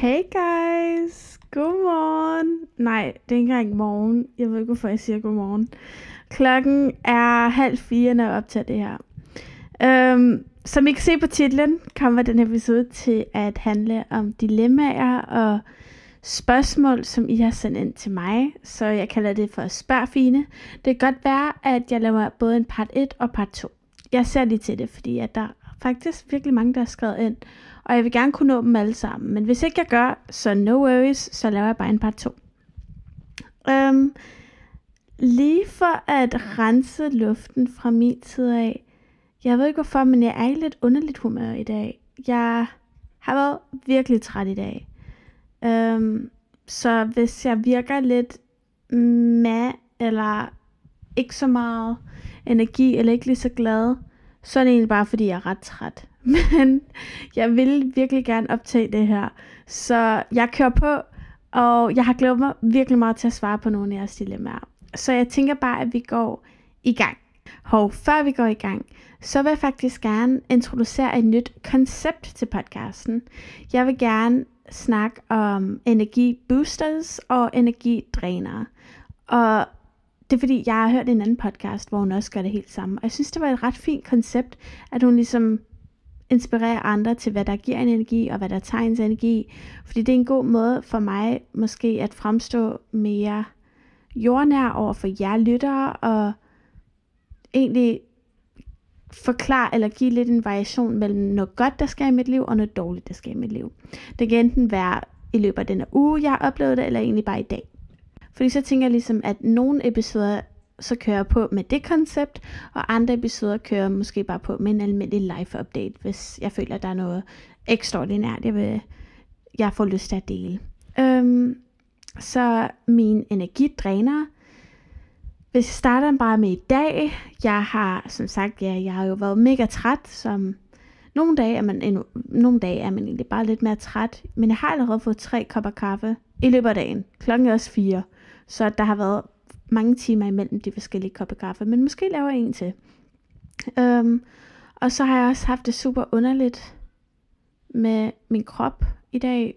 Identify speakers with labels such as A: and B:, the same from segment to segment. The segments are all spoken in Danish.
A: Hey guys, godmorgen. Nej, det er ikke engang morgen. Jeg ved ikke, hvorfor jeg siger godmorgen. Klokken er halv fire, når jeg optager det her. Um, som I kan se på titlen, kommer den episode til at handle om dilemmaer og spørgsmål, som I har sendt ind til mig. Så jeg kalder det for spørgfine. Det kan godt være, at jeg laver både en part 1 og part 2. Jeg ser lige til det, fordi at der faktisk virkelig mange, der har skrevet ind og jeg vil gerne kunne nå dem alle sammen. Men hvis ikke jeg gør, så no worries, så laver jeg bare en part 2. Um, øhm, lige for at rense luften fra min tid af, jeg ved ikke hvorfor, men jeg er i lidt underligt humør i dag. Jeg har været virkelig træt i dag. Um, så hvis jeg virker lidt med, eller ikke så meget energi, eller ikke lige så glad, så er det egentlig bare, fordi jeg er ret træt. Men jeg vil virkelig gerne optage det her. Så jeg kører på, og jeg har glædet mig virkelig meget til at svare på nogle af jeres dilemmaer. Så jeg tænker bare, at vi går i gang. Og før vi går i gang, så vil jeg faktisk gerne introducere et nyt koncept til podcasten. Jeg vil gerne snakke om energiboosters og energidrænere. Og det er fordi, jeg har hørt en anden podcast, hvor hun også gør det helt samme. Og jeg synes, det var et ret fint koncept, at hun ligesom inspirerer andre til, hvad der giver en energi, og hvad der tager ens energi. Fordi det er en god måde for mig måske at fremstå mere jordnær over for jer lyttere, og egentlig forklare eller give lidt en variation mellem noget godt, der sker i mit liv, og noget dårligt, der sker i mit liv. Det kan enten være i løbet af denne uge, jeg har oplevet det, eller egentlig bare i dag. Fordi så tænker jeg ligesom, at nogle episoder så kører jeg på med det koncept, og andre episoder kører jeg måske bare på med en almindelig live update, hvis jeg føler, at der er noget ekstraordinært, jeg, vil, jeg får lyst til at dele. Øhm, så min energidræner, hvis jeg starter bare med i dag, jeg har som sagt, ja, jeg har jo været mega træt, som nogle dage er man, endnu, nogle dage er man egentlig bare lidt mere træt, men jeg har allerede fået tre kopper kaffe i løbet af dagen. Klokken er også fire, så der har været mange timer imellem de forskellige kopper kaffe, men måske laver jeg en til. Øhm, og så har jeg også haft det super underligt med min krop i dag.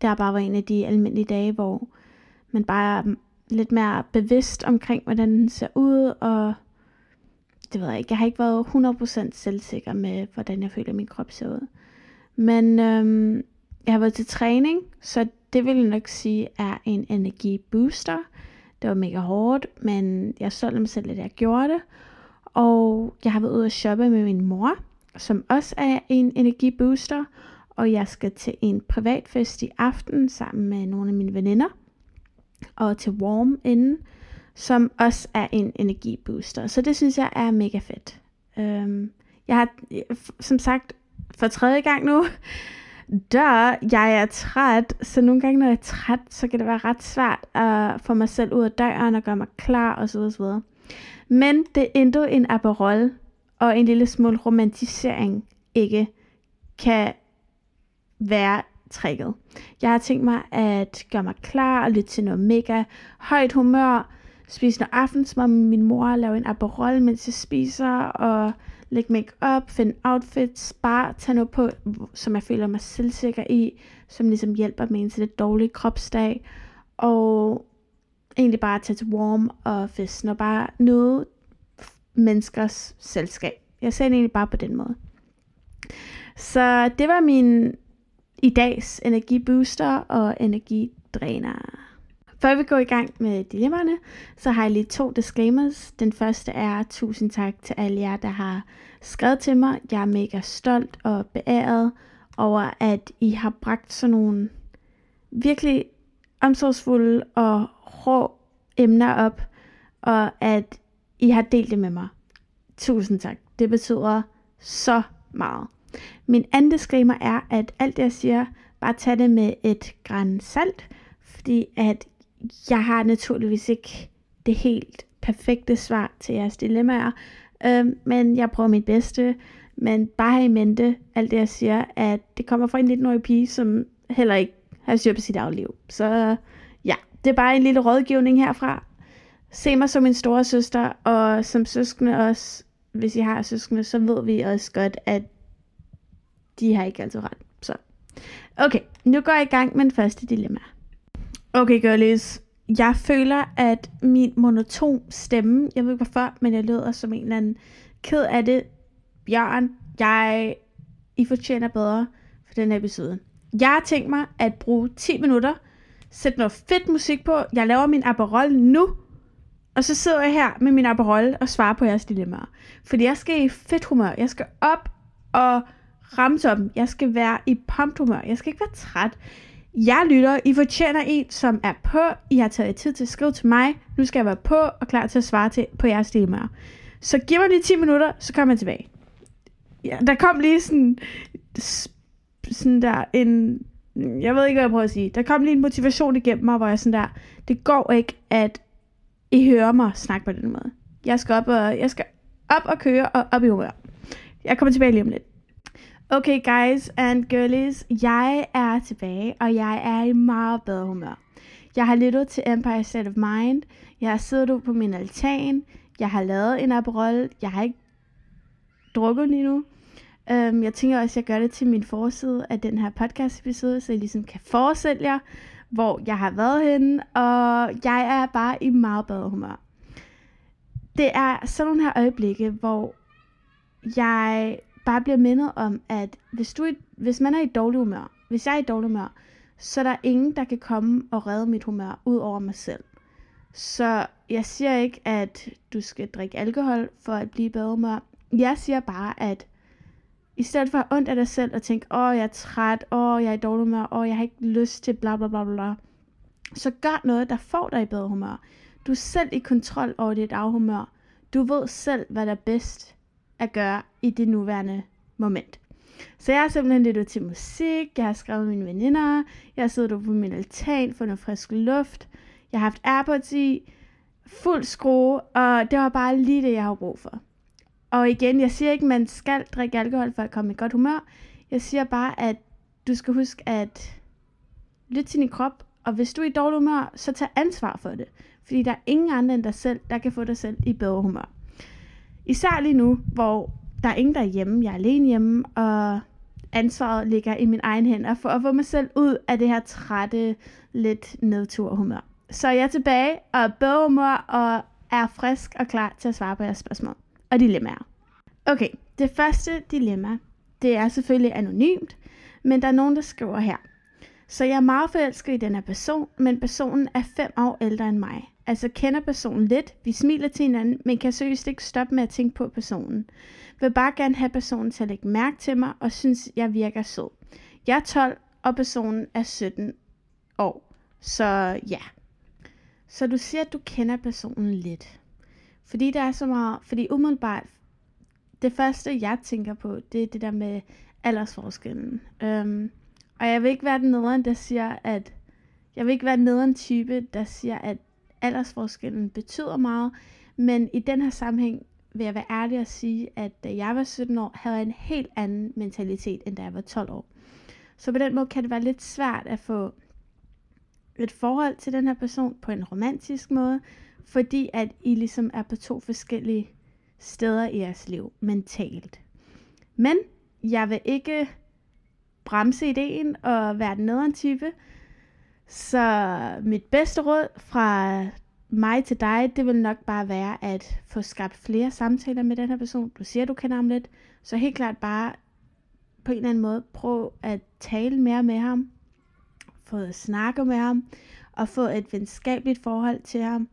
A: Det har bare været en af de almindelige dage, hvor man bare er lidt mere bevidst omkring, hvordan den ser ud, og det ved jeg ikke, jeg har ikke været 100% selvsikker med, hvordan jeg føler, at min krop ser ud. Men øhm, jeg har været til træning, så det vil jeg nok sige er en energibooster. Det var mega hårdt, men jeg solgte mig selv, at jeg gjorde det. Og jeg har været ude at shoppe med min mor, som også er en energibooster. Og jeg skal til en privatfest i aften sammen med nogle af mine veninder. Og til Warm inden, som også er en energibooster. Så det synes jeg er mega fedt. Øhm, jeg har som sagt for tredje gang nu der, jeg er træt, så nogle gange, når jeg er træt, så kan det være ret svært at få mig selv ud af døren og gøre mig klar osv. osv. Men det er endnu en Aperol og en lille smule romantisering ikke kan være tricket. Jeg har tænkt mig at gøre mig klar og lytte til noget mega højt humør, spise noget aftensmad med min mor, lave en Aperol, mens jeg spiser, og lægge make up, finde outfits, bare tage noget på, som jeg føler mig selvsikker i, som ligesom hjælper mig til det dårlige kropsdag, og egentlig bare tage til warm og festen, og bare nyde menneskers selskab. Jeg ser det egentlig bare på den måde. Så det var min i dags energibooster og energidræner. Før vi går i gang med dilemmaerne, så har jeg lige to disclaimers. Den første er tusind tak til alle jer, der har skrevet til mig. Jeg er mega stolt og beæret over, at I har bragt sådan nogle virkelig omsorgsfulde og rå emner op, og at I har delt det med mig. Tusind tak. Det betyder så meget. Min anden disclaimer er, at alt det jeg siger, bare tag det med et græn salt, fordi at jeg har naturligvis ikke det helt perfekte svar til jeres dilemmaer, øh, men jeg prøver mit bedste. Men bare have i mente alt det, jeg siger, at det kommer fra en 19-årig pige, som heller ikke har styr på sit liv. Så ja, det er bare en lille rådgivning herfra. Se mig som min store søster, og som søskende også, hvis I har søskende, så ved vi også godt, at de har ikke altid ret. Så Okay, nu går jeg i gang med den første dilemma. Okay, girlies. Jeg føler, at min monoton stemme, jeg ved ikke hvorfor, men jeg lyder som en eller anden ked af det. Bjørn, jeg, I fortjener bedre for den her episode. Jeg har tænkt mig at bruge 10 minutter, sætte noget fedt musik på. Jeg laver min Aperol nu, og så sidder jeg her med min Aperol og svarer på jeres dilemmaer. Fordi jeg skal i fedt humør. Jeg skal op og ramme toppen. Jeg skal være i pumped humør. Jeg skal ikke være træt. Jeg lytter. I fortjener en, som er på. I har taget tid til at skrive til mig. Nu skal jeg være på og klar til at svare til på jeres dilemmaer. Så giv mig lige 10 minutter, så kommer jeg tilbage. Ja, der kom lige sådan, sådan der en, jeg ved ikke, hvad jeg prøver at sige. Der kom lige en motivation igennem mig, hvor jeg sådan der, det går ikke, at I hører mig snakke på den måde. Jeg skal op og, jeg skal op og køre og op i humør. Jeg kommer tilbage lige om lidt. Okay guys and girlies, jeg er tilbage, og jeg er i meget bedre humør. Jeg har lyttet til Empire State of Mind, jeg har siddet på min altan, jeg har lavet en Aperol, jeg har ikke drukket lige nu. Um, jeg tænker også, at jeg gør det til min forside af den her podcast episode, så jeg ligesom kan forestille jer, hvor jeg har været henne, og jeg er bare i meget bedre humør. Det er sådan nogle her øjeblikke, hvor jeg bare bliver mindet om, at hvis, du, hvis man er i dårlig humør, hvis jeg er i dårlig humør, så er der ingen, der kan komme og redde mit humør ud over mig selv. Så jeg siger ikke, at du skal drikke alkohol for at blive bedre humør. Jeg siger bare, at i stedet for at ondt af dig selv og tænke, åh, jeg er træt, åh, jeg er i dårlig humør, åh, jeg har ikke lyst til bla bla bla bla, så gør noget, der får dig i bedre humør. Du er selv i kontrol over dit afhumør. Du ved selv, hvad der er bedst at gøre i det nuværende moment. Så jeg har simpelthen lyttet til musik, jeg har skrevet med mine veninder, jeg har siddet på min altan for noget frisk luft, jeg har haft Airpods i, fuld skrue, og det var bare lige det, jeg har brug for. Og igen, jeg siger ikke, at man skal drikke alkohol for at komme i godt humør. Jeg siger bare, at du skal huske at lytte til din krop, og hvis du er i dårlig humør, så tag ansvar for det. Fordi der er ingen andre end dig selv, der kan få dig selv i bedre humør. Især lige nu, hvor der er ingen der er hjemme, jeg er alene hjemme, og ansvaret ligger i min egen hænder for at få mig selv ud af det her trætte, lidt nedturhumør. Så jeg er tilbage og er bedre og er frisk og klar til at svare på jeres spørgsmål og dilemmaer. Okay, det første dilemma, det er selvfølgelig anonymt, men der er nogen, der skriver her. Så jeg er meget forelsket i den her person, men personen er fem år ældre end mig. Altså kender personen lidt, vi smiler til hinanden, men kan seriøst ikke stoppe med at tænke på personen. Vil bare gerne have personen til at lægge mærke til mig, og synes, jeg virker sød. Jeg er 12, og personen er 17 år. Så ja. Så du siger, at du kender personen lidt. Fordi der er så meget, fordi umiddelbart, det første jeg tænker på, det er det der med aldersforskellen. Øhm, og jeg vil ikke være den nederen, der siger, at jeg vil ikke være den nederen type, der siger, at aldersforskellen betyder meget. Men i den her sammenhæng vil jeg være ærlig at sige, at da jeg var 17 år, havde jeg en helt anden mentalitet, end da jeg var 12 år. Så på den måde kan det være lidt svært at få et forhold til den her person på en romantisk måde, fordi at I ligesom er på to forskellige steder i jeres liv mentalt. Men jeg vil ikke bremse ideen og være den nederen type. Så mit bedste råd fra mig til dig, det vil nok bare være at få skabt flere samtaler med den her person. Du siger, du kender ham lidt. Så helt klart bare på en eller anden måde prøv at tale mere med ham. Få at snakke med ham. Og få et venskabeligt forhold til ham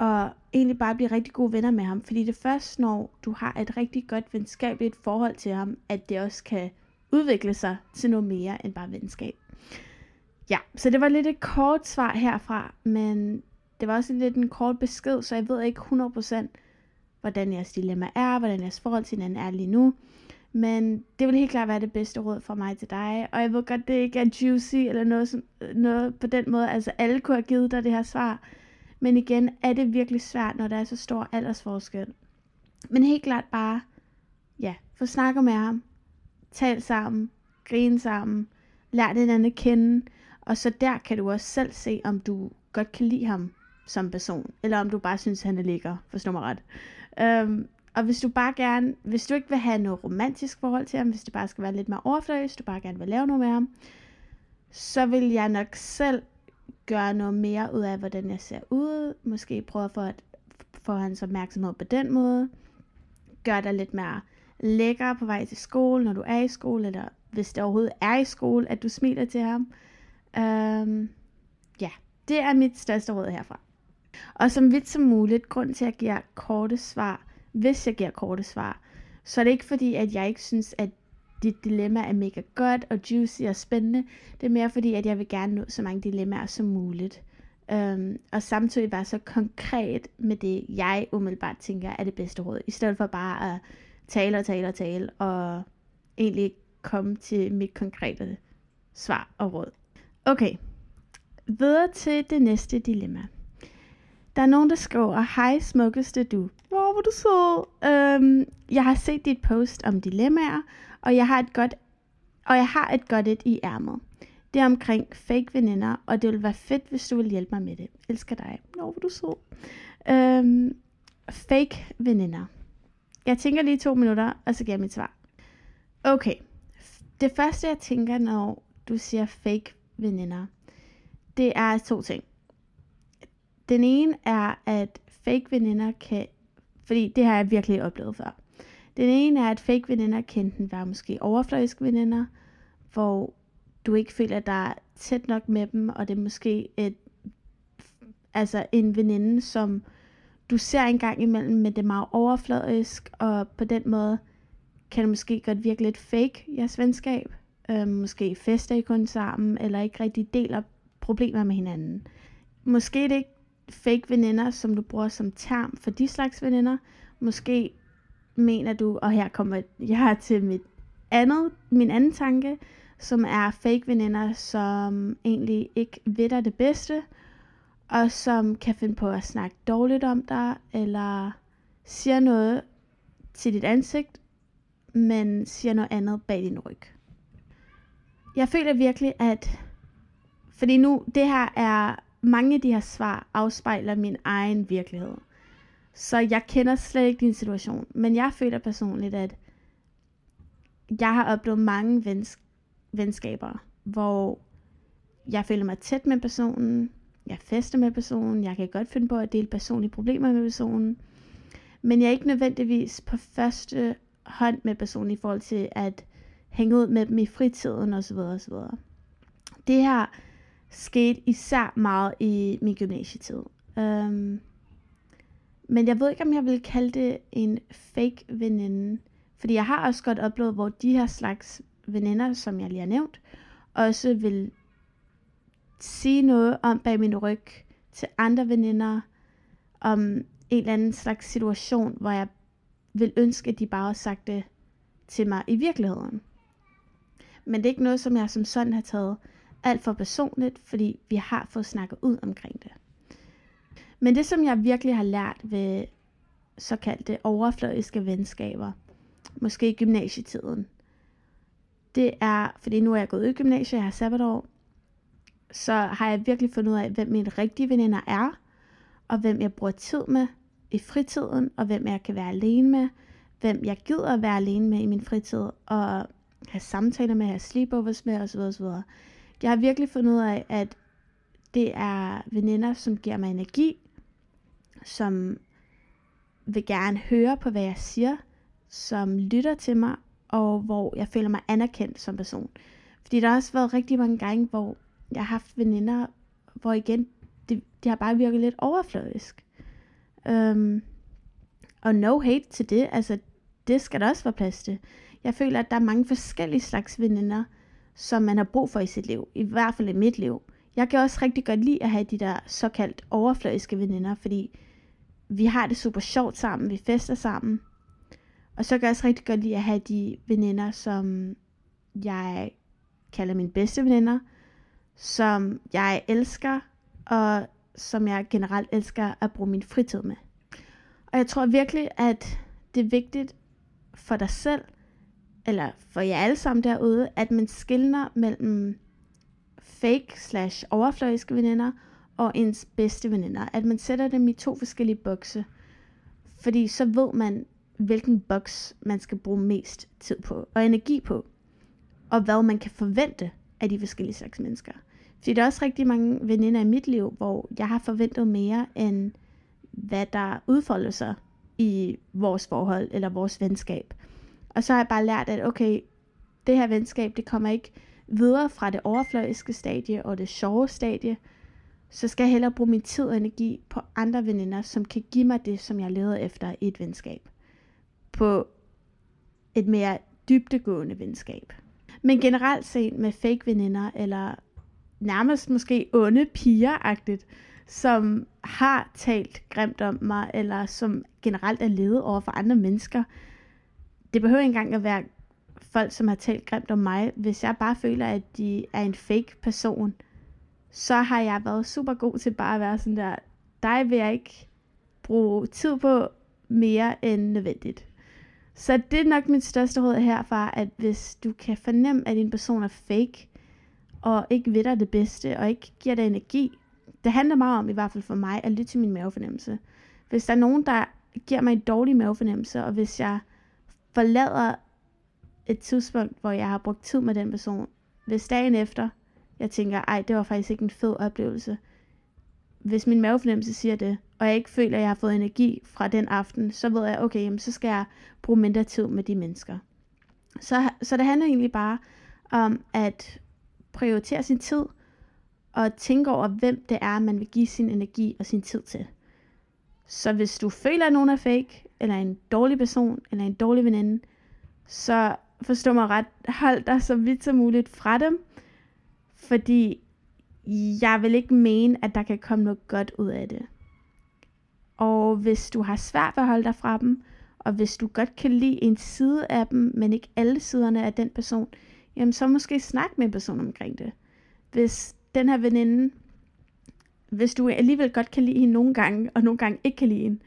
A: og egentlig bare blive rigtig gode venner med ham. Fordi det er først, når du har et rigtig godt venskabeligt forhold til ham, at det også kan udvikle sig til noget mere end bare venskab. Ja, så det var lidt et kort svar herfra, men det var også lidt en kort besked, så jeg ved ikke 100% hvordan jeres dilemma er, hvordan jeres forhold til hinanden er lige nu. Men det vil helt klart være det bedste råd fra mig til dig. Og jeg ved godt, det ikke er juicy eller noget, som, noget på den måde. Altså alle kunne have givet dig det her svar. Men igen er det virkelig svært, når der er så stor aldersforskel. Men helt klart bare, ja, få snakket med ham, tal sammen, Grin sammen, lær den anden at kende, og så der kan du også selv se, om du godt kan lide ham som person, eller om du bare synes, han er lækker, forstår mig ret. Um, Og hvis du bare gerne, hvis du ikke vil have noget romantisk forhold til ham, hvis det bare skal være lidt mere overfladisk, du bare gerne vil lave noget med ham, så vil jeg nok selv gøre noget mere ud af, hvordan jeg ser ud. Måske prøve at få, at, få hans opmærksomhed på den måde. Gør dig lidt mere lækker på vej til skole, når du er i skole, eller hvis det overhovedet er i skole, at du smiler til ham. Øhm, ja, det er mit største råd herfra. Og som vidt som muligt, grund til at jeg giver korte svar, hvis jeg giver korte svar, så er det ikke fordi, at jeg ikke synes, at dit dilemma er mega godt og juicy og spændende. Det er mere fordi, at jeg vil gerne nå så mange dilemmaer som muligt. Um, og samtidig være så konkret med det, jeg umiddelbart tænker er det bedste råd. I stedet for bare at tale og tale og tale, og egentlig komme til mit konkrete svar og råd. Okay, videre til det næste dilemma. Der er nogen, der skriver, hej smukkeste du. Hvor var du så? Øhm, jeg har set dit post om dilemmaer, og jeg har et godt, og jeg har et godt et i ærmet. Det er omkring fake veninder, og det vil være fedt, hvis du vil hjælpe mig med det. Elsker dig. Hvor var du så? Øhm, fake veninder. Jeg tænker lige to minutter, og så giver jeg mit svar. Okay. Det første, jeg tænker, når du siger fake veninder, det er to ting. Den ene er, at fake veninder kan, fordi det har jeg virkelig oplevet før. Den ene er, at fake veninder kan enten være måske overfladiske veninder, hvor du ikke føler, dig der tæt nok med dem, og det er måske et, altså en veninde, som du ser en gang imellem, men det er meget overfladisk, og på den måde kan det måske godt virke lidt fake, jeres venskab. Øh, måske fester I kun sammen, eller ikke rigtig deler problemer med hinanden. Måske det ikke fake veninder, som du bruger som term for de slags veninder. Måske mener du, og her kommer jeg til mit andet, min anden tanke, som er fake veninder, som egentlig ikke ved dig det bedste, og som kan finde på at snakke dårligt om dig, eller siger noget til dit ansigt, men siger noget andet bag din ryg. Jeg føler virkelig, at fordi nu, det her er, mange af de her svar afspejler min egen virkelighed. Så jeg kender slet ikke din situation. Men jeg føler personligt, at jeg har oplevet mange vens- venskaber, hvor jeg føler mig tæt med personen, jeg fester med personen, jeg kan godt finde på at dele personlige problemer med personen, men jeg er ikke nødvendigvis på første hånd med personen i forhold til at hænge ud med dem i fritiden osv. osv. Det her skete især meget i min gymnasietid. Um, men jeg ved ikke, om jeg vil kalde det en fake veninde. Fordi jeg har også godt oplevet, hvor de her slags veninder, som jeg lige har nævnt, også vil sige noget om bag min ryg til andre veninder, om en eller anden slags situation, hvor jeg vil ønske, at de bare har sagt det til mig i virkeligheden. Men det er ikke noget, som jeg som sådan har taget alt for personligt, fordi vi har fået snakket ud omkring det. Men det, som jeg virkelig har lært ved såkaldte overfladiske venskaber, måske i gymnasietiden, det er, fordi nu er jeg gået i gymnasiet, jeg har sabbatår, så har jeg virkelig fundet ud af, hvem mine rigtige veninder er, og hvem jeg bruger tid med i fritiden, og hvem jeg kan være alene med, hvem jeg gider at være alene med i min fritid, og have samtaler med, have sleepovers med osv. osv. Jeg har virkelig fundet ud af, at det er veninder, som giver mig energi, som vil gerne høre på, hvad jeg siger, som lytter til mig, og hvor jeg føler mig anerkendt som person. Fordi der har også været rigtig mange gange, hvor jeg har haft veninder, hvor igen, det, det har bare virket lidt overfladisk. Um, og no hate til det, altså det skal der også være plads til. Jeg føler, at der er mange forskellige slags veninder, som man har brug for i sit liv. I hvert fald i mit liv. Jeg kan også rigtig godt lide at have de der såkaldt overfladiske veninder, fordi vi har det super sjovt sammen, vi fester sammen. Og så kan jeg også rigtig godt lide at have de veninder, som jeg kalder mine bedste veninder, som jeg elsker, og som jeg generelt elsker at bruge min fritid med. Og jeg tror virkelig, at det er vigtigt for dig selv, eller for jer alle sammen derude, at man skiller mellem fake slash overfladiske veninder og ens bedste veninder. At man sætter dem i to forskellige bokse. Fordi så ved man, hvilken boks man skal bruge mest tid på og energi på, og hvad man kan forvente af de forskellige slags mennesker. Fordi der er også rigtig mange veninder i mit liv, hvor jeg har forventet mere end hvad der udfolder sig i vores forhold eller vores venskab. Og så har jeg bare lært, at okay, det her venskab, det kommer ikke videre fra det overfladiske stadie og det sjove stadie, så skal jeg hellere bruge min tid og energi på andre veninder, som kan give mig det, som jeg leder efter i et venskab. På et mere dybtegående venskab. Men generelt set med fake veninder, eller nærmest måske onde piger-agtigt, som har talt grimt om mig, eller som generelt er ledet over for andre mennesker. Det behøver ikke engang at være folk, som har talt grimt om mig. Hvis jeg bare føler, at de er en fake person, så har jeg været super god til bare at være sådan der, dig vil jeg ikke bruge tid på mere end nødvendigt. Så det er nok mit største råd herfra, at hvis du kan fornemme, at en person er fake, og ikke ved dig det bedste, og ikke giver dig energi, det handler meget om, i hvert fald for mig, at lytte til min mavefornemmelse. Hvis der er nogen, der giver mig en dårlig mavefornemmelse, og hvis jeg forlader et tidspunkt, hvor jeg har brugt tid med den person, hvis dagen efter, jeg tænker, ej, det var faktisk ikke en fed oplevelse. Hvis min mavefornemmelse siger det, og jeg ikke føler, at jeg har fået energi fra den aften, så ved jeg, okay, jamen, så skal jeg bruge mindre tid med de mennesker. Så, så det handler egentlig bare om at prioritere sin tid, og tænke over, hvem det er, man vil give sin energi og sin tid til. Så hvis du føler, at nogen er fake, eller en dårlig person, eller en dårlig veninde, så forstå mig ret, hold dig så vidt som muligt fra dem, fordi jeg vil ikke mene, at der kan komme noget godt ud af det. Og hvis du har svært ved at holde dig fra dem, og hvis du godt kan lide en side af dem, men ikke alle siderne af den person, jamen så måske snak med en person omkring det. Hvis den her veninde, hvis du alligevel godt kan lide hende nogle gange, og nogle gange ikke kan lide hende,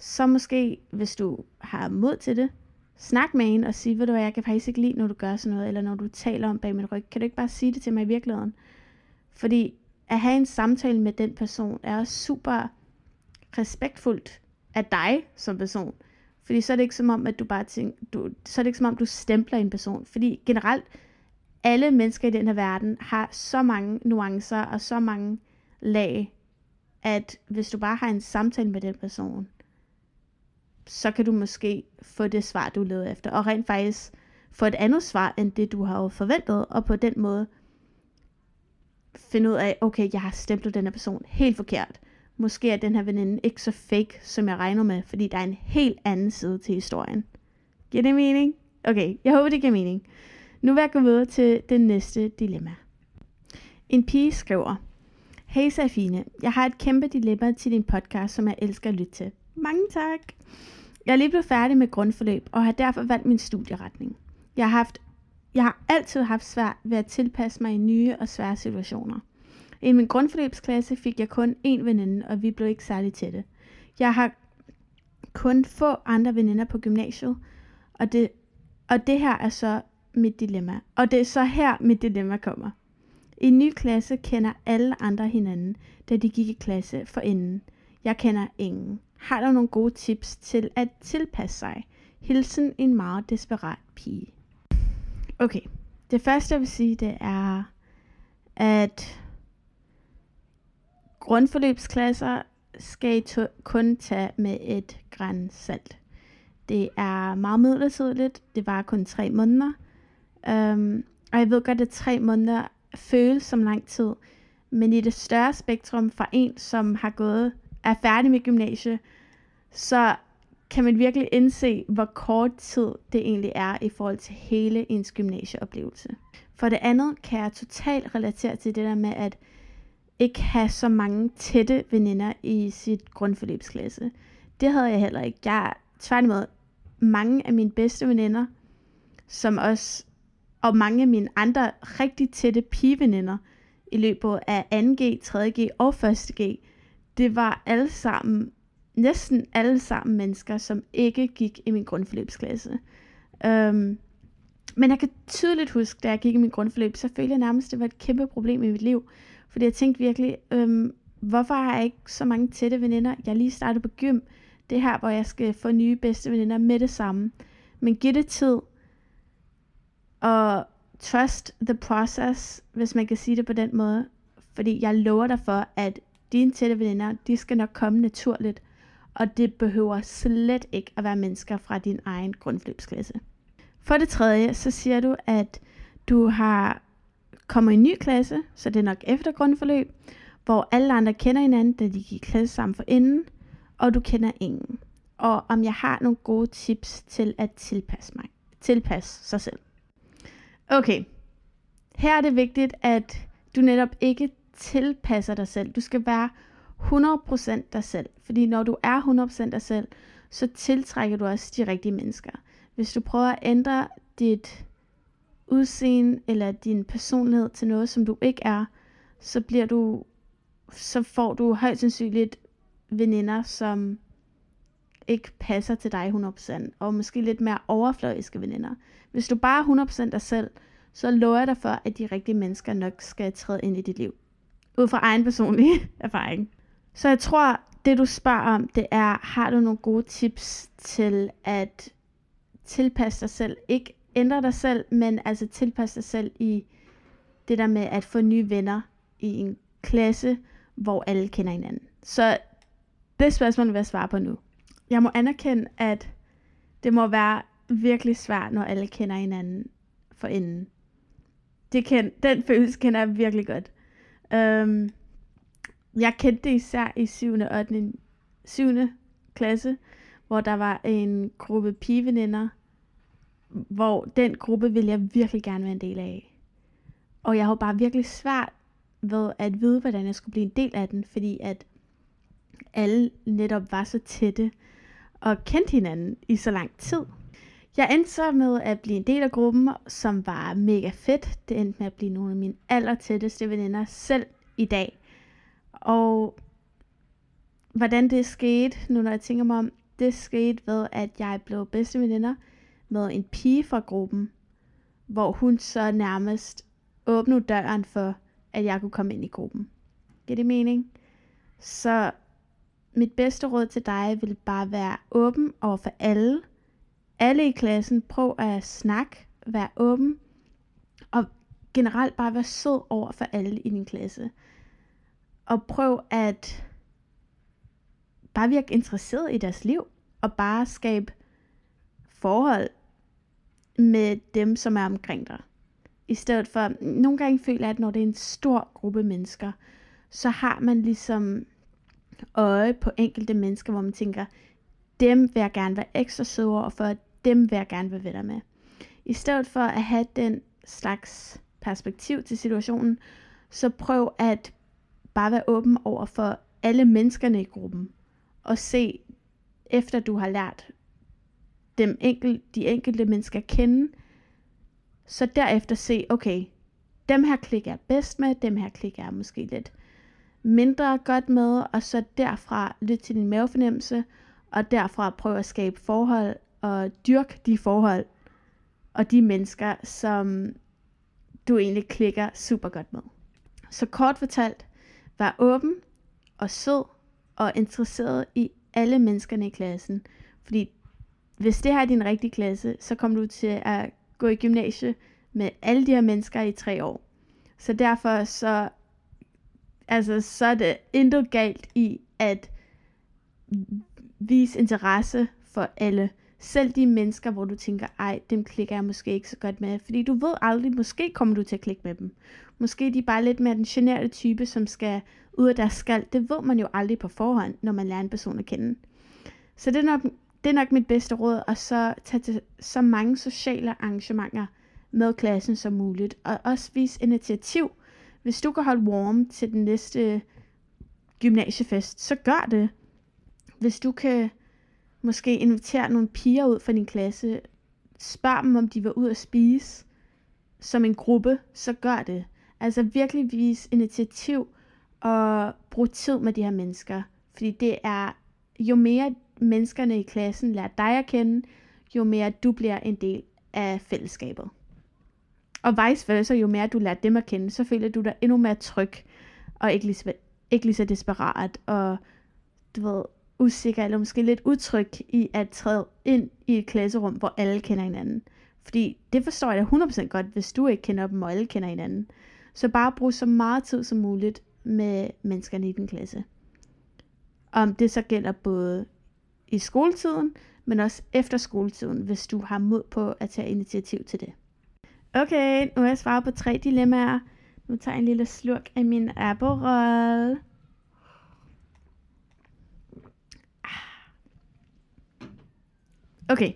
A: så måske, hvis du har mod til det, snak med en og sige, ved du hvad, jeg kan faktisk ikke lide, når du gør sådan noget, eller når du taler om bag min ryg. Kan du ikke bare sige det til mig i virkeligheden? Fordi at have en samtale med den person er også super respektfuldt af dig som person. Fordi så er det ikke som om, at du bare tænker, du, så er det ikke som om, du stempler en person. Fordi generelt, alle mennesker i den her verden har så mange nuancer og så mange lag, at hvis du bare har en samtale med den person, så kan du måske få det svar, du leder efter. Og rent faktisk få et andet svar, end det du har forventet, og på den måde finde ud af, okay, jeg har stemplet den her person helt forkert. Måske er den her veninde ikke så fake, som jeg regner med, fordi der er en helt anden side til historien. Giver det mening? Okay, jeg håber, det giver mening. Nu vil jeg gå videre til det næste dilemma. En pige skriver, Hey Safine, jeg har et kæmpe dilemma til din podcast, som jeg elsker at lytte til. Mange tak! Jeg er lige blevet færdig med grundforløb, og har derfor valgt min studieretning. Jeg har, haft, jeg har altid haft svært ved at tilpasse mig i nye og svære situationer. I min grundforløbsklasse fik jeg kun én veninde, og vi blev ikke særlig tætte. Jeg har kun få andre veninder på gymnasiet, og det, og det her er så mit dilemma. Og det er så her, mit dilemma kommer. I en ny klasse kender alle andre hinanden, da de gik i klasse for inden. Jeg kender ingen. Har du nogle gode tips til at tilpasse sig? Hilsen en meget desperat pige. Okay, det første jeg vil sige, det er, at grundforløbsklasser skal I kun tage med et græn salt. Det er meget midlertidigt. Det var kun tre måneder. Um, og jeg ved godt, at tre måneder føles som lang tid. Men i det større spektrum fra en, som har gået, er færdig med gymnasiet, så kan man virkelig indse, hvor kort tid det egentlig er i forhold til hele ens gymnasieoplevelse. For det andet kan jeg totalt relatere til det der med at ikke have så mange tætte veninder i sit grundforløbsklasse. Det havde jeg heller ikke. Jeg tværtimod mange af mine bedste veninder, som også og mange af mine andre rigtig tætte pigeveninder i løbet af 2G, 3G og 1G, det var alle sammen, næsten alle sammen mennesker, som ikke gik i min grundforløbsklasse. Um, men jeg kan tydeligt huske, da jeg gik i min grundforløb, så følte jeg nærmest, at det var et kæmpe problem i mit liv. Fordi jeg tænkte virkelig, øhm, hvorfor har jeg ikke så mange tætte veninder? Jeg lige startet på gym. Det er her, hvor jeg skal få nye bedste veninder med det samme. Men giv det tid. Og trust the process, hvis man kan sige det på den måde. Fordi jeg lover dig for, at dine tætte veninder, de skal nok komme naturligt. Og det behøver slet ikke at være mennesker fra din egen grundforløbsklasse. For det tredje, så siger du, at du har kommet i en ny klasse, så det er nok efter grundforløb, hvor alle andre kender hinanden, da de gik klasse sammen for inden, og du kender ingen. Og om jeg har nogle gode tips til at tilpasse mig. Tilpasse sig selv. Okay, her er det vigtigt, at du netop ikke tilpasser dig selv. Du skal være 100% dig selv. Fordi når du er 100% dig selv, så tiltrækker du også de rigtige mennesker. Hvis du prøver at ændre dit udseende eller din personlighed til noget, som du ikke er, så bliver du, så får du højst sandsynligt veninder, som ikke passer til dig 100%, og måske lidt mere overfladiske veninder. Hvis du bare er 100% dig selv, så lover jeg dig for, at de rigtige mennesker nok skal træde ind i dit liv. Ud fra egen personlig erfaring. Så jeg tror, det du spørger om, det er, har du nogle gode tips til at tilpasse dig selv? Ikke ændre dig selv, men altså tilpasse dig selv i det der med at få nye venner i en klasse, hvor alle kender hinanden. Så det spørgsmål vil jeg svare på nu. Jeg må anerkende, at det må være virkelig svært, når alle kender hinanden for inden. Det kend, den følelse kender jeg virkelig godt. Øhm, jeg kendte det især i 7. og 8. 7. klasse, hvor der var en gruppe pigeveninder, hvor den gruppe ville jeg virkelig gerne være en del af. Og jeg havde bare virkelig svært ved at vide, hvordan jeg skulle blive en del af den, fordi at alle netop var så tætte og kendte hinanden i så lang tid. Jeg endte så med at blive en del af gruppen, som var mega fedt. Det endte med at blive nogle af mine allertætteste veninder selv i dag. Og hvordan det skete, nu når jeg tænker mig om, det skete ved, at jeg blev bedste veninder med en pige fra gruppen, hvor hun så nærmest åbnede døren for, at jeg kunne komme ind i gruppen. Giver det mening? Så mit bedste råd til dig vil bare være åben over for alle. Alle i klassen, prøv at snakke, være åben, og generelt bare være sød over for alle i din klasse. Og prøv at bare virke interesseret i deres liv, og bare skabe forhold med dem, som er omkring dig. I stedet for, nogle gange føler jeg, at når det er en stor gruppe mennesker, så har man ligesom øje på enkelte mennesker, hvor man tænker, dem vil jeg gerne være ekstra sød over for, dem vil jeg gerne være venner med. I stedet for at have den slags perspektiv til situationen, så prøv at bare være åben over for alle menneskerne i gruppen, og se, efter du har lært dem enkel, de enkelte mennesker kende, så derefter se, okay, dem her klikker jeg bedst med, dem her klikker jeg måske lidt mindre godt med, og så derfra lytte til din mavefornemmelse, og derfra prøve at skabe forhold at dyrke de forhold og de mennesker, som du egentlig klikker super godt med. Så kort fortalt, vær åben og sød og interesseret i alle menneskerne i klassen. Fordi hvis det her er din rigtige klasse, så kommer du til at gå i gymnasie med alle de her mennesker i tre år. Så derfor så, altså, så er det intet galt i at vise interesse for alle. Selv de mennesker, hvor du tænker, ej, dem klikker jeg måske ikke så godt med. Fordi du ved aldrig, måske kommer du til at klikke med dem. Måske de er bare lidt mere den generelle type, som skal ud af deres skal. Det ved man jo aldrig på forhånd, når man lærer en person at kende. Så det er nok, det er nok mit bedste råd, at så tage til så mange sociale arrangementer med klassen som muligt. Og også vise initiativ. Hvis du kan holde warm til den næste gymnasiefest, så gør det. Hvis du kan måske invitere nogle piger ud fra din klasse, spørg dem, om de vil ud at spise som en gruppe, så gør det. Altså virkelig vise initiativ og bruge tid med de her mennesker. Fordi det er, jo mere menneskerne i klassen lærer dig at kende, jo mere du bliver en del af fællesskabet. Og vice versa, jo mere du lærer dem at kende, så føler du dig endnu mere tryg, og ikke lige, ikke lige så desperat, og du ved, usikker eller måske lidt utryg i at træde ind i et klasserum, hvor alle kender hinanden. Fordi det forstår jeg da 100% godt, hvis du ikke kender dem, og alle kender hinanden. Så bare brug så meget tid som muligt med menneskerne i din klasse. Om det så gælder både i skoletiden, men også efter skoletiden, hvis du har mod på at tage initiativ til det. Okay, nu har jeg svaret på tre dilemmaer. Nu tager jeg en lille slurk af min Aperol. Okay.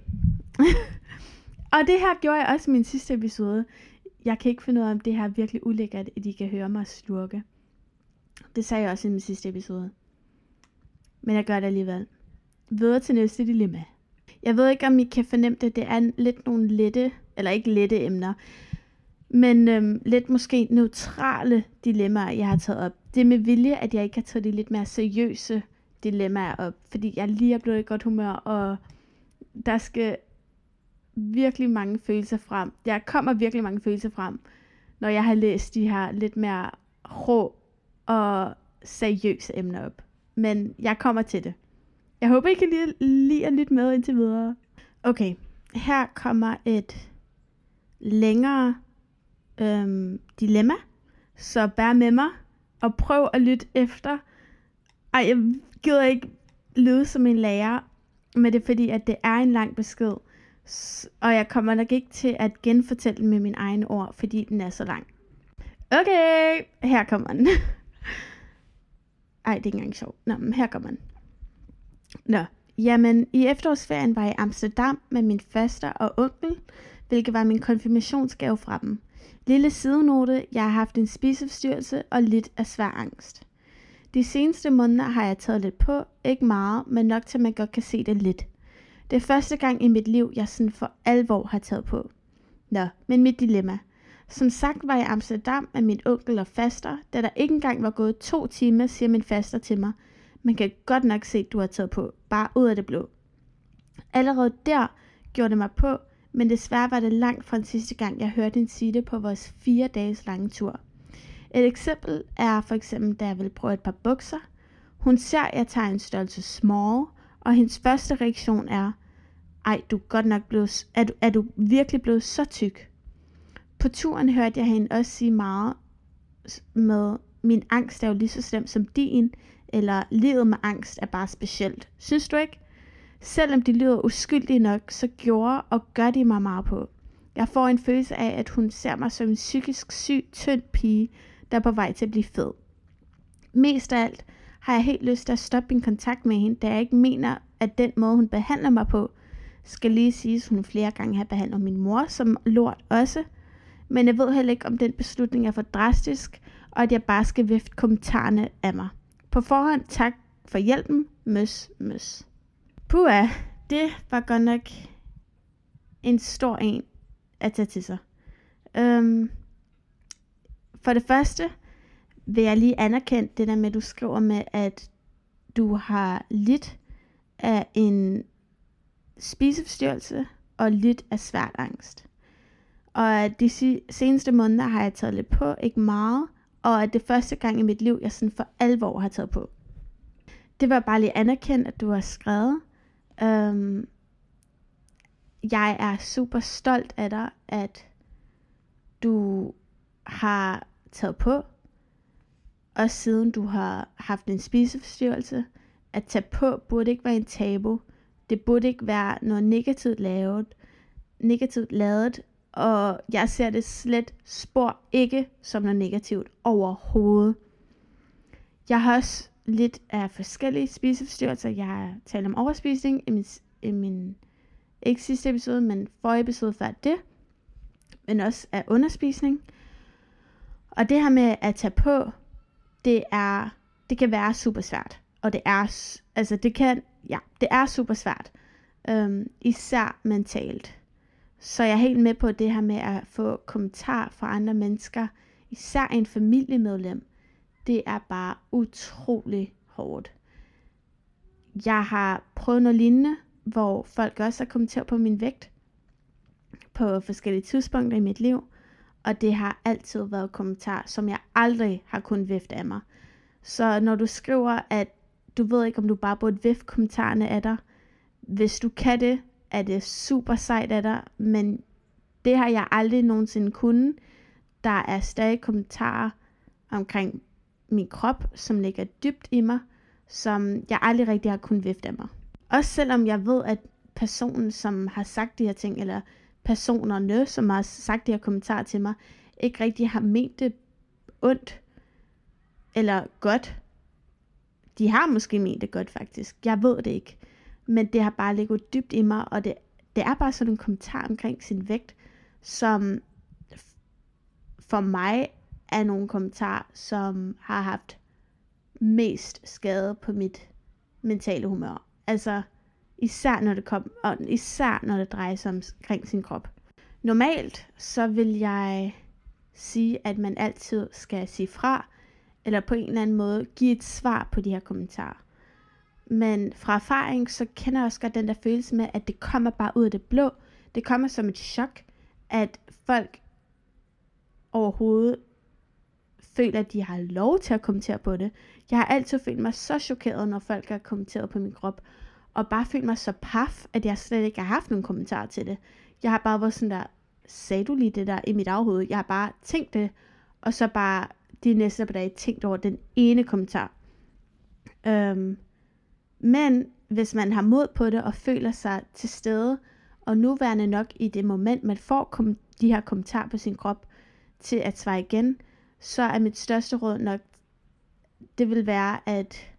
A: og det her gjorde jeg også i min sidste episode. Jeg kan ikke finde ud af, om det her er virkelig ulækkert, at I kan høre mig slurke. Det sagde jeg også i min sidste episode. Men jeg gør det alligevel. Videre til næste dilemma. Jeg ved ikke, om I kan fornemme det. Det er lidt nogle lette, eller ikke lette emner, men øhm, lidt måske neutrale dilemmaer, jeg har taget op. Det er med vilje, at jeg ikke har taget de lidt mere seriøse dilemmaer op, fordi jeg lige er blevet i godt humør, og der skal virkelig mange følelser frem. Der kommer virkelig mange følelser frem, når jeg har læst de her lidt mere rå og seriøse emner op. Men jeg kommer til det. Jeg håber, I kan lide, lide at lytte med indtil videre. Okay, her kommer et længere øhm, dilemma. Så bær med mig og prøv at lytte efter. Ej, jeg gider ikke lyde som en lærer, men det er fordi, at det er en lang besked. Og jeg kommer nok ikke til at genfortælle den med mine egne ord, fordi den er så lang. Okay, her kommer den. Ej, det er ikke engang sjovt. Nå, men her kommer den. Nå, jamen i efterårsferien var jeg i Amsterdam med min faster og onkel, hvilket var min konfirmationsgave fra dem. Lille sidenote, jeg har haft en spiseforstyrrelse og lidt af svær angst. De seneste måneder har jeg taget lidt på, ikke meget, men nok til at man godt kan se det lidt. Det er første gang i mit liv, jeg sådan for alvor har taget på. Nå, men mit dilemma. Som sagt var jeg i Amsterdam med min onkel og faster, da der ikke engang var gået to timer, siger min faster til mig. Man kan godt nok se, at du har taget på, bare ud af det blå. Allerede der gjorde det mig på, men desværre var det langt fra den sidste gang, jeg hørte hende sige det på vores fire dages lange tur. Et eksempel er for eksempel, da jeg vil prøve et par bukser. Hun ser, at jeg tager en størrelse small, og hendes første reaktion er, ej, du er godt nok blevet, er du, er du virkelig blevet så tyk? På turen hørte jeg hende også sige meget med, min angst er jo lige så slem som din, eller livet med angst er bare specielt. Synes du ikke? Selvom de lyder uskyldige nok, så gjorde og gør de mig meget på. Jeg får en følelse af, at hun ser mig som en psykisk syg, tynd pige, der er på vej til at blive fed. Mest af alt har jeg helt lyst til at stoppe min kontakt med hende, da jeg ikke mener, at den måde, hun behandler mig på, skal lige sige, at hun flere gange har behandlet min mor som lort også. Men jeg ved heller ikke, om den beslutning er for drastisk, og at jeg bare skal vifte kommentarerne af mig. På forhånd tak for hjælpen. Møs, møs. Pua, det var godt nok en stor en at tage til sig. Øhm, for det første vil jeg lige anerkende det der med, at du skriver med, at du har lidt af en spiseforstyrrelse og lidt af svært angst. Og at de seneste måneder har jeg taget lidt på, ikke meget, og at det første gang i mit liv, jeg sådan for alvor har taget på. Det var bare lige anerkendt, at du har skrevet. Øhm, jeg er super stolt af dig, at du har taget på, og siden du har haft en spiseforstyrrelse. At tage på burde ikke være en tabu. Det burde ikke være noget negativt lavet, negativt lavet, og jeg ser det slet spor ikke som noget negativt overhovedet. Jeg har også lidt af forskellige spiseforstyrrelser. Jeg har talt om overspisning i min, i min ikke sidste episode, men forrige episode før det, men også af underspisning. Og det her med at tage på, det er, det kan være super svært. Og det er, altså det kan, ja, det er super svært. Øhm, især mentalt. Så jeg er helt med på det her med at få kommentar fra andre mennesker, især en familiemedlem. Det er bare utrolig hårdt. Jeg har prøvet noget lignende, hvor folk også har kommenteret på min vægt på forskellige tidspunkter i mit liv, og det har altid været kommentar, som jeg aldrig har kunnet vifte af mig. Så når du skriver, at du ved ikke, om du bare burde vifte kommentarerne af dig. Hvis du kan det, er det super sejt af dig, men det har jeg aldrig nogensinde kunnet. Der er stadig kommentarer omkring min krop, som ligger dybt i mig, som jeg aldrig rigtig har kunnet vifte af mig. Også selvom jeg ved, at personen, som har sagt de her ting, eller personerne, som har sagt det her kommentar til mig, ikke rigtig har ment det ondt eller godt. De har måske ment det godt faktisk. Jeg ved det ikke. Men det har bare ligget dybt i mig, og det, det er bare sådan en kommentar omkring sin vægt, som for mig er nogle kommentarer, som har haft mest skade på mit mentale humør. Altså, især når det, kom, og især når det drejer sig omkring sin krop. Normalt, så vil jeg sige, at man altid skal sige fra, eller på en eller anden måde give et svar på de her kommentarer. Men fra erfaring, så kender jeg også godt den der følelse med, at det kommer bare ud af det blå. Det kommer som et chok, at folk overhovedet føler, at de har lov til at kommentere på det. Jeg har altid følt mig så chokeret, når folk har kommenteret på min krop, og bare følt mig så paf, at jeg slet ikke har haft nogen kommentar til det. Jeg har bare været sådan der, sagde du lige det der i mit afhoved? Jeg har bare tænkt det, og så bare de næste par dage tænkt over den ene kommentar. Øhm, men hvis man har mod på det og føler sig til stede, og nuværende nok i det moment, man får kom- de her kommentarer på sin krop, til at svare igen, så er mit største råd nok, det vil være at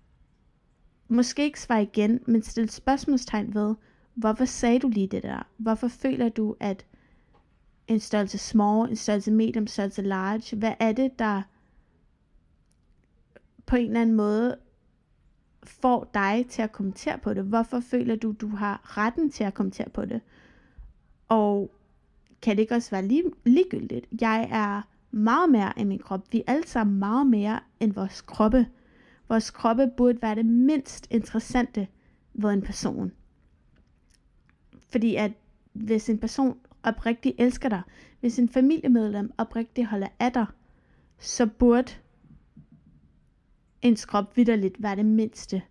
A: måske ikke svare igen, men stille spørgsmålstegn ved, hvorfor sagde du lige det der? Hvorfor føler du, at en størrelse small, en størrelse medium, en størrelse large, hvad er det, der på en eller anden måde får dig til at kommentere på det? Hvorfor føler du, du har retten til at kommentere på det? Og kan det ikke også være lige, ligegyldigt? Jeg er meget mere end min krop. Vi er alle sammen meget mere end vores kroppe. Vores kroppe burde være det mindst interessante ved en person. Fordi at hvis en person oprigtigt elsker dig, hvis en familiemedlem oprigtigt holder af dig, så burde ens krop vidderligt være det mindste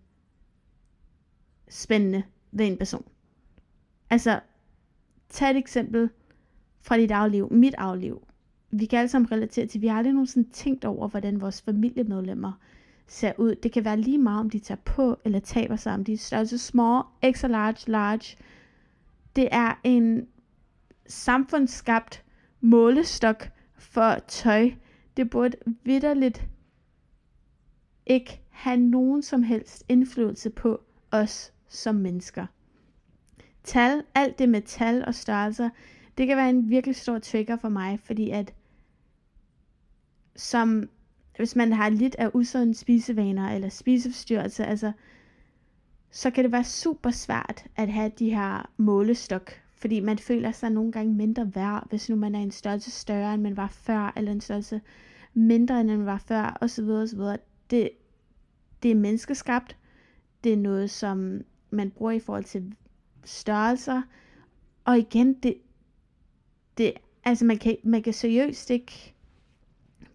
A: spændende ved en person. Altså, tag et eksempel fra dit afliv, mit afliv. Vi kan alle sammen relatere til, vi har aldrig nogensinde tænkt over, hvordan vores familiemedlemmer ser ud. Det kan være lige meget, om de tager på eller taber sig, om de er størrelse small, extra large, large. Det er en samfundsskabt målestok for tøj. Det burde vidderligt ikke have nogen som helst indflydelse på os som mennesker. Tal, alt det med tal og størrelser, det kan være en virkelig stor trigger for mig, fordi at som hvis man har lidt af usunde spisevaner eller spiseforstyrrelse, altså, så kan det være super svært at have de her målestok, fordi man føler sig nogle gange mindre værd, hvis nu man er en størrelse større, end man var før, eller en størrelse mindre, end man var før, osv. osv. Det, det er menneskeskabt. Det er noget, som man bruger i forhold til størrelser. Og igen, det, det altså man kan, man kan seriøst ikke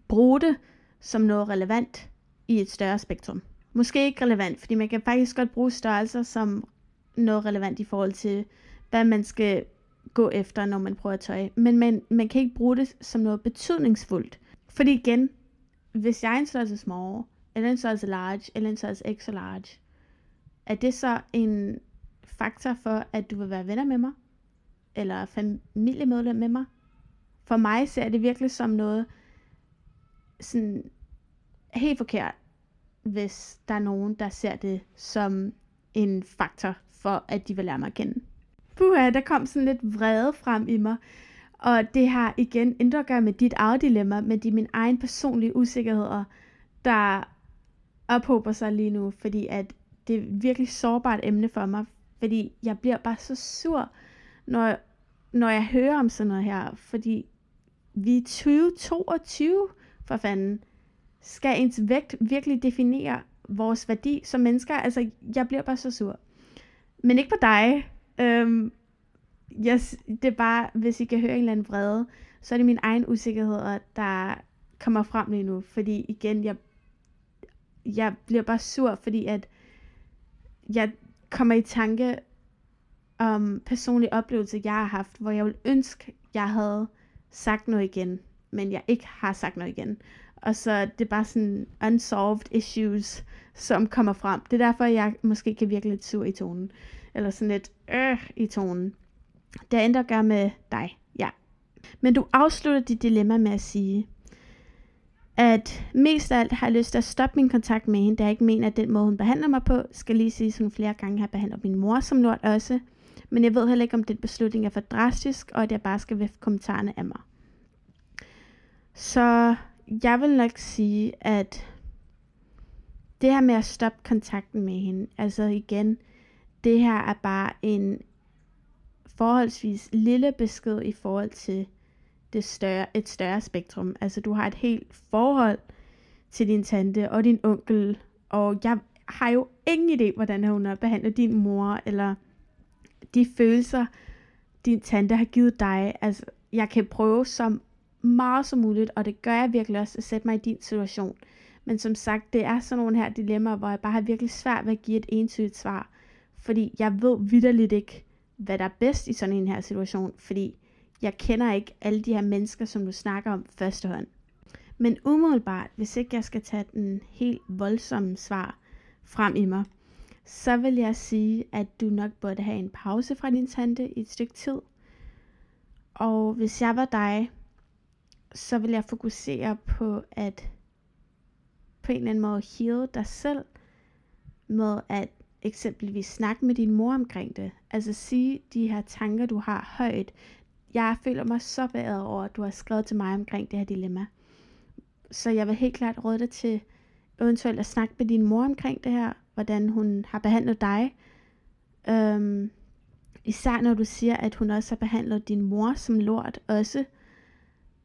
A: bruge det som noget relevant i et større spektrum. Måske ikke relevant, fordi man kan faktisk godt bruge størrelser som noget relevant i forhold til, hvad man skal gå efter, når man prøver tøj. Men man, man kan ikke bruge det som noget betydningsfuldt. Fordi igen, hvis jeg er en størrelse small, eller en størrelse large, eller en størrelse extra large, er det så en faktor for, at du vil være venner med mig? Eller familiemedlem med mig? For mig ser det virkelig som noget sådan helt forkert, hvis der er nogen, der ser det som en faktor for, at de vil lære mig at kende. Puha, der kom sådan lidt vrede frem i mig. Og det har igen intet at gøre med dit eget dilemma, men det er min egen personlige usikkerheder, der ophober sig lige nu, fordi at det er et virkelig sårbart emne for mig, fordi jeg bliver bare så sur, når, når jeg hører om sådan noget her, fordi vi er 2022, for fanden. Skal ens vægt virkelig definere vores værdi som mennesker? Altså, jeg bliver bare så sur. Men ikke på dig. Øhm, jeg, det er bare, hvis I kan høre en eller anden vrede, så er det min egen usikkerhed, der kommer frem lige nu. Fordi igen, jeg, jeg bliver bare sur, fordi at jeg kommer i tanke om personlige oplevelser, jeg har haft, hvor jeg ville ønske, jeg havde sagt noget igen, men jeg ikke har sagt noget igen. Og så det er bare sådan unsolved issues, som kommer frem. Det er derfor, jeg måske kan virke lidt sur i tonen. Eller sådan lidt øh i tonen. Det er endda at gøre med dig, ja. Men du afslutter dit dilemma med at sige, at mest af alt har jeg lyst til at stoppe min kontakt med hende, da jeg ikke mener, at den måde, hun behandler mig på, skal lige sige, som flere gange har behandlet min mor som lort også. Men jeg ved heller ikke, om den beslutning er for drastisk, og at jeg bare skal væfte kommentarerne af mig. Så jeg vil nok sige, at det her med at stoppe kontakten med hende, altså igen, det her er bare en forholdsvis lille besked i forhold til det større, et større spektrum. Altså du har et helt forhold til din tante og din onkel, og jeg har jo ingen idé, hvordan hun har behandlet din mor, eller de følelser, din tante har givet dig. Altså, jeg kan prøve så meget som muligt, og det gør jeg virkelig også, at sætte mig i din situation. Men som sagt, det er sådan nogle her dilemmaer, hvor jeg bare har virkelig svært ved at give et entydigt svar. Fordi jeg ved vidderligt ikke, hvad der er bedst i sådan en her situation. Fordi jeg kender ikke alle de her mennesker, som du snakker om førstehånd. Men umiddelbart, hvis ikke jeg skal tage den helt voldsomme svar frem i mig, så vil jeg sige, at du nok burde have en pause fra din tante i et stykke tid. Og hvis jeg var dig, så vil jeg fokusere på at på en eller anden måde heal dig selv med at eksempelvis snakke med din mor omkring det. Altså sige de her tanker, du har højt. Jeg føler mig så bedre over, at du har skrevet til mig omkring det her dilemma. Så jeg vil helt klart råde dig til eventuelt at snakke med din mor omkring det her, hvordan hun har behandlet dig. Øhm, især når du siger, at hun også har behandlet din mor som lort også,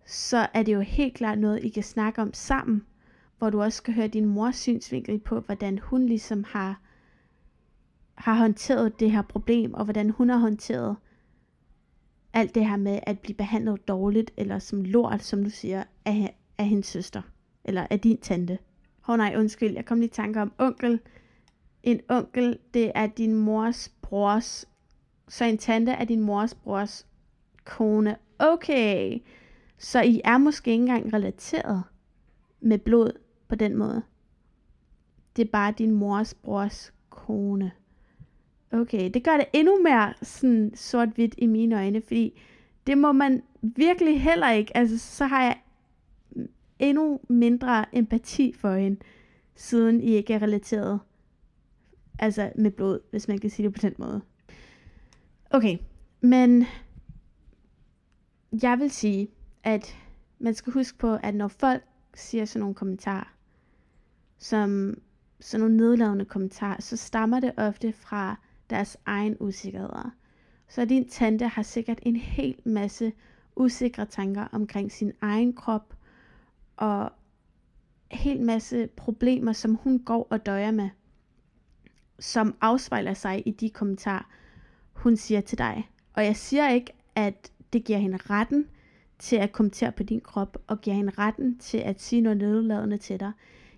A: så er det jo helt klart noget, I kan snakke om sammen, hvor du også skal høre din mors synsvinkel på, hvordan hun ligesom har, har håndteret det her problem, og hvordan hun har håndteret alt det her med at blive behandlet dårligt, eller som lort, som du siger, af, af hendes søster, eller af din tante. Åh oh, nej, undskyld, jeg kom lige i tanke om onkel. En onkel, det er din mors brors, så en tante er din mors brors kone. Okay, så I er måske ikke engang relateret med blod på den måde. Det er bare din mors brors kone. Okay, det gør det endnu mere sådan sort-hvidt i mine øjne, fordi det må man virkelig heller ikke. Altså, så har jeg endnu mindre empati for hende, siden I ikke er relateret altså med blod, hvis man kan sige det på den måde. Okay, men jeg vil sige, at man skal huske på, at når folk siger sådan nogle kommentarer, som sådan nogle nedladende kommentarer, så stammer det ofte fra deres egen usikkerheder. Så din tante har sikkert en hel masse usikre tanker omkring sin egen krop, og helt masse problemer, som hun går og døjer med, som afspejler sig i de kommentarer, hun siger til dig. Og jeg siger ikke, at det giver hende retten til at kommentere på din krop, og giver hende retten til at sige noget nedladende til dig.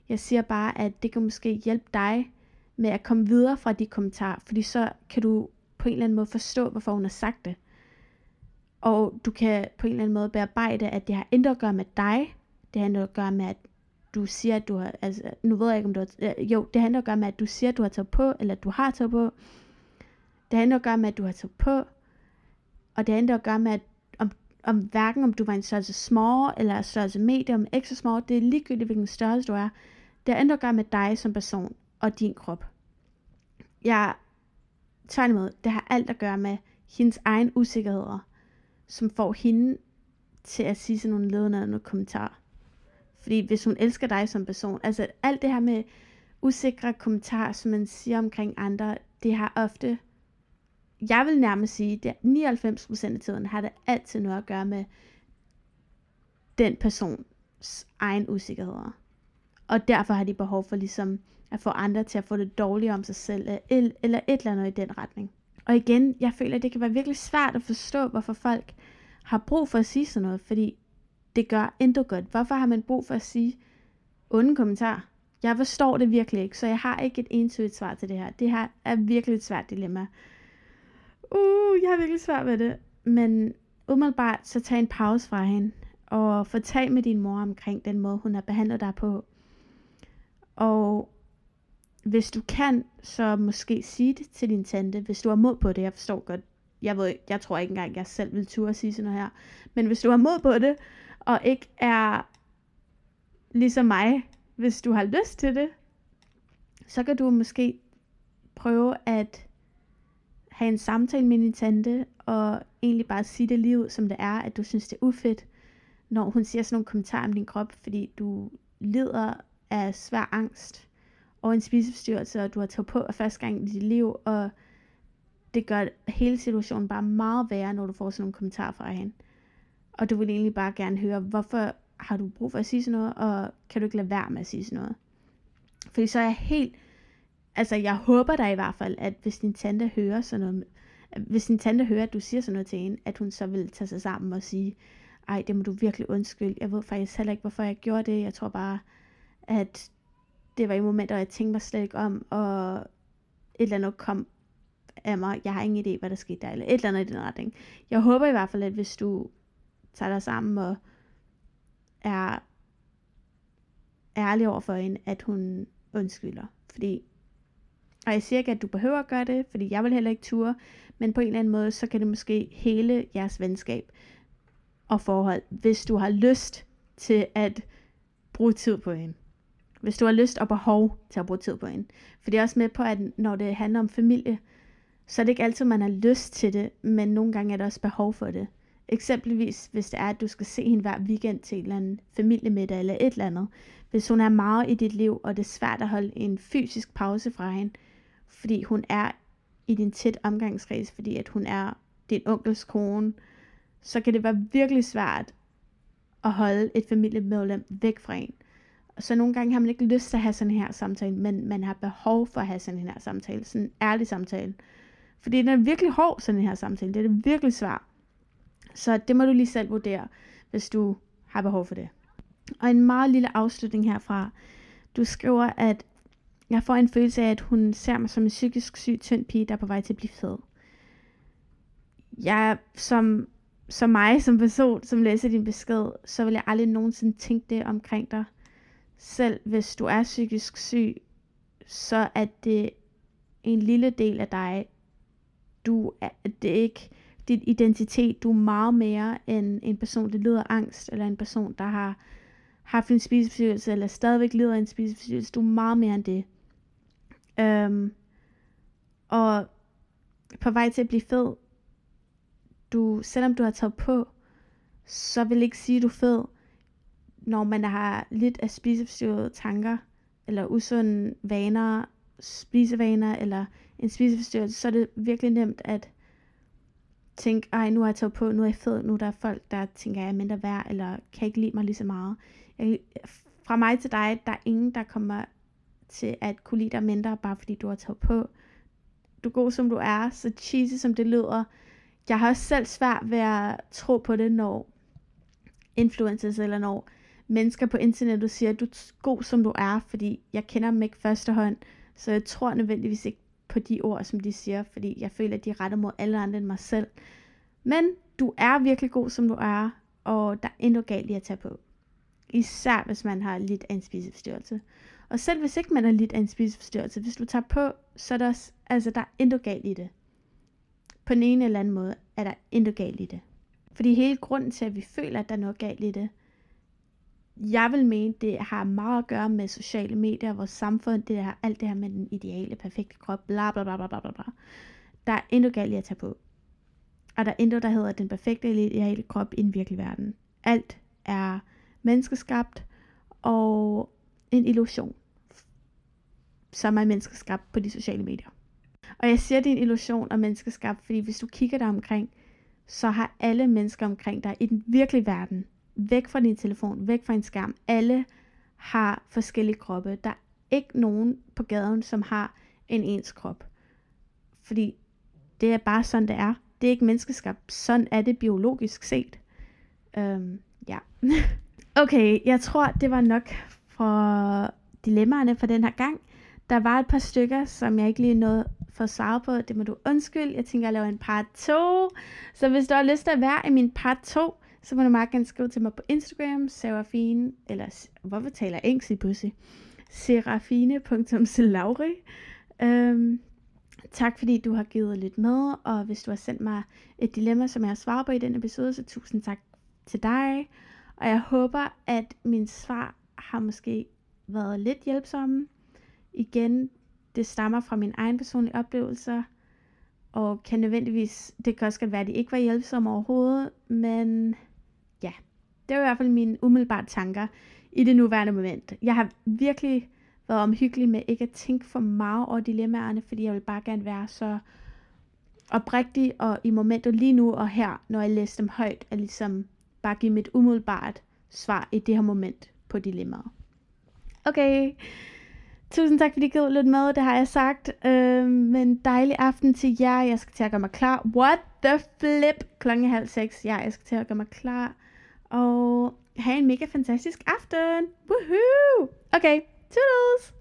A: Jeg siger bare, at det kan måske hjælpe dig med at komme videre fra de kommentarer, fordi så kan du på en eller anden måde forstå, hvorfor hun har sagt det. Og du kan på en eller anden måde bearbejde, at det har intet at gøre med dig. Det har noget at gøre med, at du siger, at du har, altså, nu ved jeg ikke, om du har, jo, det handler at gøre med, at du siger, at du har taget på, eller at du har taget på. Det handler at gøre med, at du har taget på, og det handler at gøre med, at om, hverken om du var en størrelse small, eller størrelse medium, extra small, det er ligegyldigt, hvilken størrelse du er. Det handler at gøre med dig som person, og din krop. Jeg tværtimod, det har alt at gøre med hendes egen usikkerheder, som får hende til at sige sådan nogle ledende kommentarer. Fordi hvis hun elsker dig som person, altså alt det her med usikre kommentarer, som man siger omkring andre, det har ofte, jeg vil nærmest sige, at 99% af tiden har det altid noget at gøre med den persons egen usikkerheder. Og derfor har de behov for ligesom at få andre til at få det dårligt om sig selv, eller et eller andet i den retning. Og igen, jeg føler, at det kan være virkelig svært at forstå, hvorfor folk har brug for at sige sådan noget, fordi det gør intet godt. Hvorfor har man brug for at sige onde kommentarer? Jeg forstår det virkelig ikke, så jeg har ikke et entydigt svar til det her. Det her er virkelig et svært dilemma. Uh, jeg har virkelig svært ved det. Men umiddelbart, så tag en pause fra hende, og få tag med din mor omkring den måde, hun har behandlet dig på. Og hvis du kan, så måske sige det til din tante, hvis du har mod på det. Jeg forstår godt, jeg, ved, jeg tror ikke engang, jeg selv vil turde sige sådan noget her. Men hvis du har mod på det, og ikke er ligesom mig, hvis du har lyst til det, så kan du måske prøve at have en samtale med din tante, og egentlig bare sige det liv, som det er, at du synes, det er ufedt, når hun siger sådan nogle kommentarer om din krop, fordi du lider af svær angst og en spiseforstyrrelse, og du har taget på første gang i dit liv, og det gør hele situationen bare meget værre, når du får sådan nogle kommentarer fra hende. Og du vil egentlig bare gerne høre, hvorfor har du brug for at sige sådan noget, og kan du ikke lade være med at sige sådan noget? Fordi så er jeg helt, altså jeg håber da i hvert fald, at hvis din tante hører sådan noget, hvis din tante hører, at du siger sådan noget til hende, at hun så vil tage sig sammen og sige, ej, det må du virkelig undskylde. Jeg ved faktisk heller ikke, hvorfor jeg gjorde det. Jeg tror bare, at det var i momenter, hvor jeg tænkte mig slet ikke om, og et eller andet kom af mig. Jeg har ingen idé, hvad der skete der, eller et eller andet i den retning. Jeg håber i hvert fald, at hvis du tager dig sammen og er ærlig over for hende, at hun undskylder. Fordi, og jeg siger ikke, at du behøver at gøre det, fordi jeg vil heller ikke ture, men på en eller anden måde, så kan det måske hele jeres venskab og forhold, hvis du har lyst til at bruge tid på hende. Hvis du har lyst og behov til at bruge tid på hende. For det er også med på, at når det handler om familie, så er det ikke altid, man har lyst til det, men nogle gange er der også behov for det. Eksempelvis, hvis det er, at du skal se hende hver weekend til en eller anden familiemiddag eller et eller andet. Hvis hun er meget i dit liv, og det er svært at holde en fysisk pause fra hende, fordi hun er i din tæt omgangskreds, fordi at hun er din onkels kone, så kan det være virkelig svært at holde et familiemedlem væk fra en. Så nogle gange har man ikke lyst til at have sådan her samtale, men man har behov for at have sådan her samtale, sådan en ærlig samtale. Fordi den er virkelig hård, sådan her samtale. Det er det virkelig svært. Så det må du lige selv vurdere, hvis du har behov for det. Og en meget lille afslutning herfra. Du skriver, at jeg får en følelse af, at hun ser mig som en psykisk syg, tynd pige, der er på vej til at blive fed. Jeg, som, som mig, som person, som læser din besked, så vil jeg aldrig nogensinde tænke det omkring dig. Selv hvis du er psykisk syg, så er det en lille del af dig. Du er, det er ikke din identitet. Du er meget mere end en person, der lider af angst, eller en person, der har haft en spiseforstyrrelse, eller stadigvæk lider af en spiseforstyrrelse. Du er meget mere end det. Øhm, og på vej til at blive fed, du, selvom du har taget på, så vil ikke sige, at du er fed, når man har lidt af spiseforstyrrede tanker, eller usunde vaner, spisevaner, eller en spiseforstyrrelse, så er det virkelig nemt at tænke, ej, nu har jeg taget på, nu er jeg fed, nu er der folk, der tænker, jeg er mindre værd, eller kan ikke lide mig lige så meget. Jeg, fra mig til dig, der er ingen, der kommer til at kunne lide dig mindre, bare fordi du har taget på. Du er god, som du er, så cheesy, som det lyder. Jeg har også selv svært ved at tro på det, når influencers eller når mennesker på internettet siger, at du er god, som du er, fordi jeg kender dem ikke førstehånd, så jeg tror nødvendigvis ikke på de ord, som de siger, fordi jeg føler, at de retter mod alle andre end mig selv. Men du er virkelig god, som du er, og der er endnu galt i at tage på. Især hvis man har lidt af en spiseforstyrrelse. Og selv hvis ikke man er lidt af en spiseforstyrrelse, hvis du tager på, så er der, også, altså, der er intet galt i det. På den ene eller anden måde er der intet galt i det. Fordi hele grunden til, at vi føler, at der er noget galt i det, jeg vil mene, det har meget at gøre med sociale medier, vores samfund, det der, alt det her med den ideale, perfekte krop, bla bla bla bla bla bla. Der er intet galt i at tage på. Og der er intet, der hedder den perfekte ideale krop i en virkelig verden. Alt er menneskeskabt og en illusion, som er menneskeskabt på de sociale medier. Og jeg siger, det er en illusion og menneskeskabt, fordi hvis du kigger dig omkring, så har alle mennesker omkring dig i den virkelige verden væk fra din telefon, væk fra en skærm. Alle har forskellige kroppe. Der er ikke nogen på gaden, som har en ens krop. Fordi det er bare sådan, det er. Det er ikke menneskeskabt. Sådan er det biologisk set. Øhm, ja. okay, jeg tror, det var nok for dilemmaerne for den her gang. Der var et par stykker, som jeg ikke lige nåede for at svare på. Det må du undskylde. Jeg tænker at lave en part 2. Så hvis du har lyst til at være i min part 2, så må du meget gerne skrive til mig på Instagram, Serafine, eller hvorfor taler jeg engelsk i pussy? serafine.selauri. Øhm, tak fordi du har givet lidt med, og hvis du har sendt mig et dilemma, som jeg har svaret på i den episode, så tusind tak til dig. Og jeg håber, at min svar har måske været lidt hjælpsomme. Igen, det stammer fra min egen personlige oplevelser, og kan nødvendigvis, det kan også godt være, at de ikke var hjælpsomme overhovedet, men ja, det var i hvert fald mine umiddelbare tanker i det nuværende moment. Jeg har virkelig været omhyggelig med ikke at tænke for meget over dilemmaerne, fordi jeg vil bare gerne være så oprigtig og i momentet lige nu og her, når jeg læser dem højt, at ligesom bare give mit umiddelbart svar i det her moment på dilemmaer. Okay, tusind tak fordi I gik lidt med, det har jeg sagt. Øh, men dejlig aften til jer. Jeg skal til at gøre mig klar. What the flip? Klokken halv seks. Ja, jeg skal til at gøre mig klar. Og have en mega fantastisk aften. Woohoo! Okay, toodles!